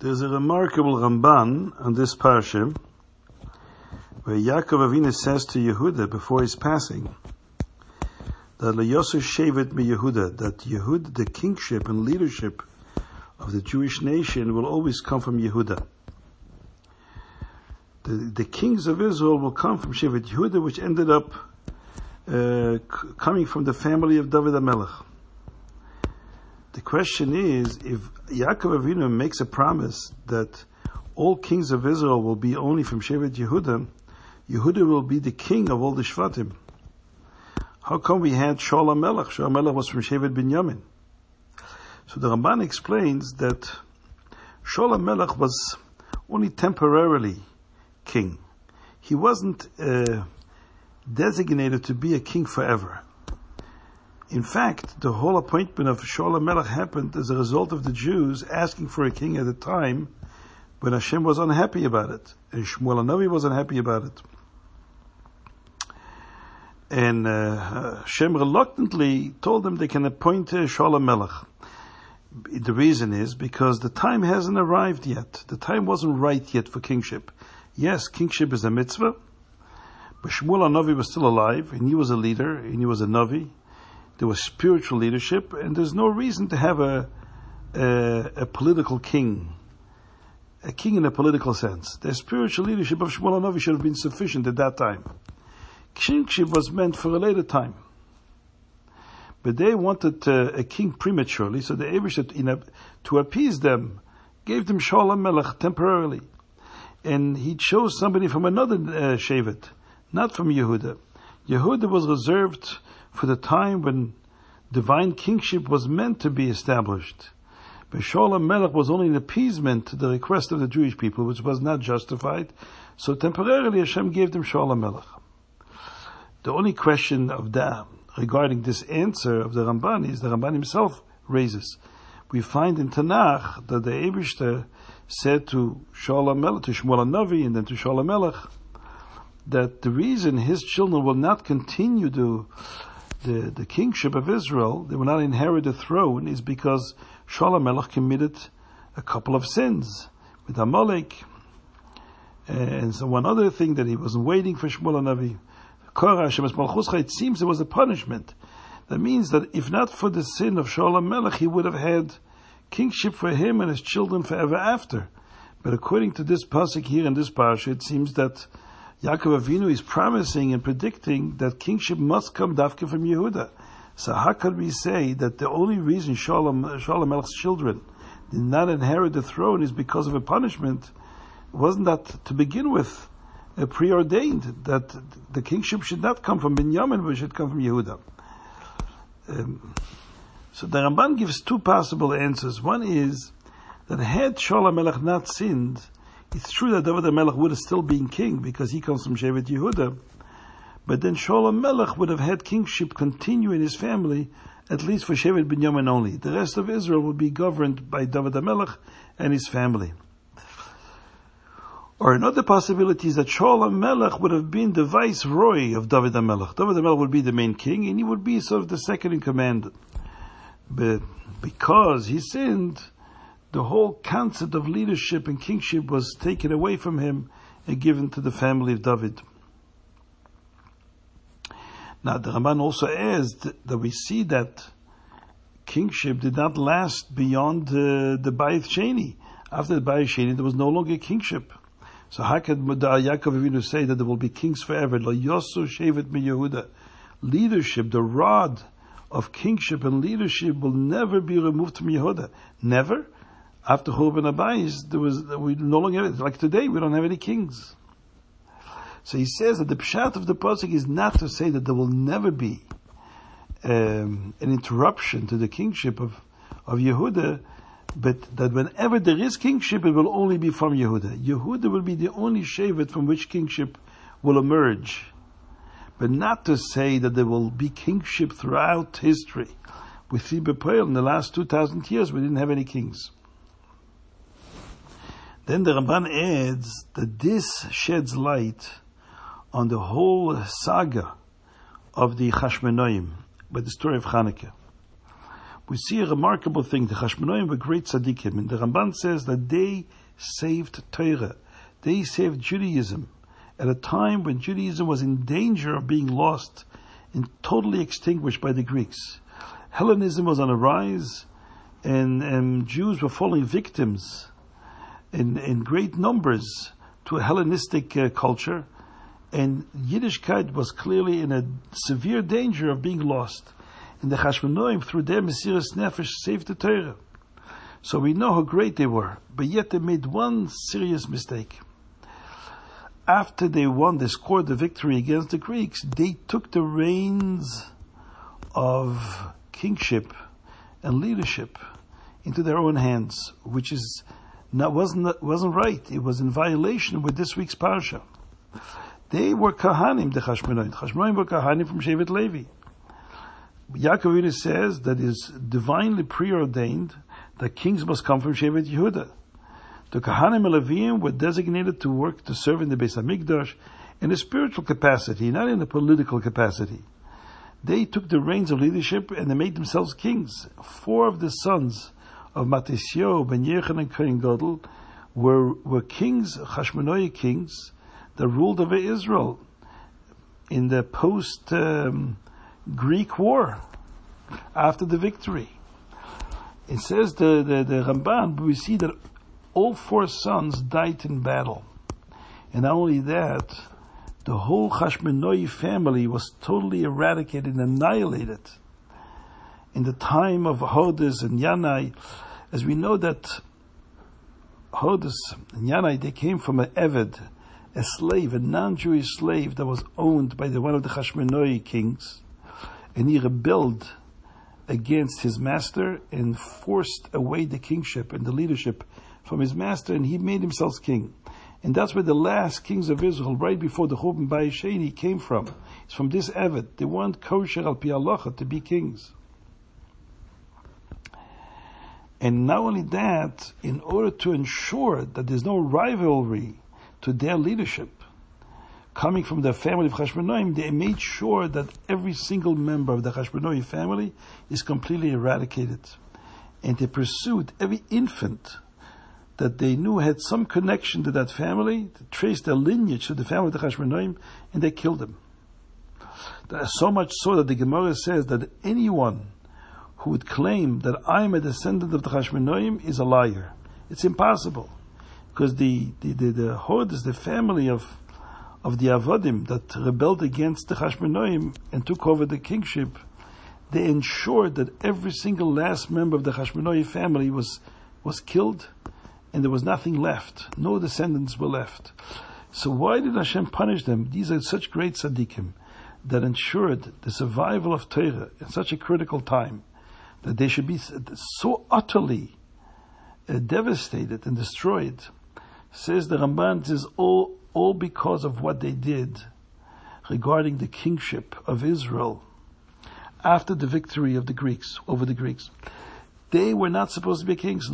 There's a remarkable Ramban on this parsha where Yaakov Avinu says to Yehuda before his passing that Layosu Shevet me Yehuda, that Yehuda, the kingship and leadership of the Jewish nation will always come from Yehuda. The, the kings of Israel will come from Shevet Yehuda, which ended up uh, coming from the family of David HaMelech. The question is, if Yaakov Avinu makes a promise that all kings of Israel will be only from Shevet Yehuda, Yehuda will be the king of all the Shvatim. How come we had Shaul Melech? Shaul Melech was from Shevet Binyamin. So the Ramban explains that Shaul Melech was only temporarily king. He wasn't uh, designated to be a king forever. In fact, the whole appointment of Shaul Melech happened as a result of the Jews asking for a king at a time when Hashem was unhappy about it, and Shmuel Hanavi was unhappy about it. And uh, Hashem reluctantly told them they can appoint uh, Shaul Melech. The reason is because the time hasn't arrived yet. The time wasn't right yet for kingship. Yes, kingship is a mitzvah, but Shmuel Hanavi was still alive, and he was a leader, and he was a Navi. There was spiritual leadership, and there's no reason to have a, a, a political king, a king in a political sense. The spiritual leadership of Shmuel Hanavi should have been sufficient at that time. Kingship was meant for a later time. But they wanted uh, a king prematurely, so the Abish, to appease them, gave them Shaul Melech temporarily. And he chose somebody from another uh, Shevet, not from Yehuda. Yehuda was reserved for the time when divine kingship was meant to be established. Shaul Melech was only an appeasement to the request of the Jewish people, which was not justified. So temporarily Hashem gave them Shaul Melech. The only question of that regarding this answer of the Ramban is the Ramban himself raises. We find in Tanakh that the Abishter said to Shaul Melech, to Shmuel Navi, and then to Shaul Melech, that the reason his children will not continue to the, the kingship of Israel, they will not inherit the throne, is because Shaul Melech committed a couple of sins with Amalek, eh, and so one other thing that he wasn't waiting for Shmuel Navi. It seems it was a punishment. That means that if not for the sin of Shaul Melech, he would have had kingship for him and his children forever after. But according to this pasuk here in this parsha, it seems that Yaakov Avinu is promising and predicting that kingship must come dafka from Yehuda. So how could we say that the only reason Shaul, Shaul Melech's children did not inherit the throne is because of a punishment? Wasn't that to begin with uh, preordained that the kingship should not come from Binyamin, but should come from Yehuda? Um, so the Ramban gives two possible answers. One is that had Shaul Melech not sinned, it's true that David Melech would have still been king because he comes from Shevet Yehuda. But then Shaul Melech would have had kingship continue in his family, at least for Shevet Binyamin only. The rest of Israel would be governed by David Melech and his family. Or another possibility is that Shaul Melech would have been the viceroy of David Melech. David Melech would be the main king, and he would be sort of the second in command. But because he sinned, the whole concept of leadership and kingship was taken away from him and given to the family of David. Now, the Ramban also adds that we see that kingship did not last beyond uh, the Bayit Sheni. After the Bayit Sheni, there was no longer kingship. So how could Yaakov Avinu say that there will be kings forever? Leadership, the rod of kingship and leadership will never be removed from Yehuda. Never. After Churban HaBayis, there was we no longer like today. We don't have any kings. So he says that the pshat of the pasuk is not to say that there will never be um, an interruption to the kingship of of Yehuda, but that whenever there is kingship, it will only be from Yehuda. Yehuda will be the only shevet from which kingship will emerge, but not to say that there will be kingship throughout history. See Bepoel in the last two thousand years, we didn't have any kings. Then the Ramban adds that this sheds light on the whole saga of the Chashmonaim, by the story of Hanukkah. we see a remarkable thing. The Chashmonaim were great tzaddikim, and the Ramban says that they saved Torah. They saved Judaism at a time when Judaism was in danger of being lost and totally extinguished by the Greeks. Hellenism was on a rise, and, and Jews were falling victims in, in great numbers to a Hellenistic uh, culture, and Yiddishkeit was clearly in a severe danger of being lost. And the Chashmonoim, through their Mesiris Nefesh, saved the Torah. So we know how great they were, but yet they made one serious mistake. After they won, they scored the victory against the Greeks, they took the reins of kingship and leadership into their own hands, which is not, wasn't, wasn't right. It was in violation with this week's parsha. They were Kahanim, the Chashmonaim. Chashmonaim were Kahanim from Shevet Levi. Yaakov says that is divinely preordained that kings must come from Shevet Yehuda. The Kahanim and Leviim were designated to work to serve in the Beis Hamikdash in a spiritual capacity, not in a political capacity. They took the reins of leadership and they made themselves kings. Four of the sons of Matisyahu, Ben Yochanan, and Kohen Gadol were, were kings, Hashmonoi kings, that ruled over Israel in the post um, Greek war after the victory. It says the, the, the Ramban, we see that all four sons died in battle. And not only that, the whole Hashmonoi family was totally eradicated and annihilated. In the time of Hordos and Yanai, as we know that Hordos and Yanai, they came from an Eved, a slave, a non-Jewish slave that was owned by the, one of the Hashmonoi kings, and he rebelled against his master and forced away the kingship and the leadership from his master, and he made himself king. And that's where the last kings of Israel, right before the Churban Bayis Sheni, came from. It's from this Eved. They weren't kosher al pi to be kings. And not only that, in order to ensure that there's no rivalry to their leadership, coming from the family of Chashmonoim, they made sure that every single member of the Chashmonoim family is completely eradicated. And they pursued every infant that they knew had some connection to that family, to trace their lineage to the family of the Chashmonoim, and they killed them. So much so that the Gemara says that anyone who would claim that I'm a descendant of the Chashmonoim is a liar. It's impossible. Because the, the, the, the Hod is the family of, of the Avodim that rebelled against the Chashmonoim and took over the kingship. They ensured that every single last member of the Chashmonoim family was, was killed and there was nothing left. No descendants were left. So why did Hashem punish them? These are such great tzaddikim that ensured the survival of Torah in such a critical time that they should be so utterly uh, devastated and destroyed. Says the Ramban, is all, all because of what they did regarding the kingship of Israel after the victory of the Greeks, over the Greeks. They were not supposed to be kings.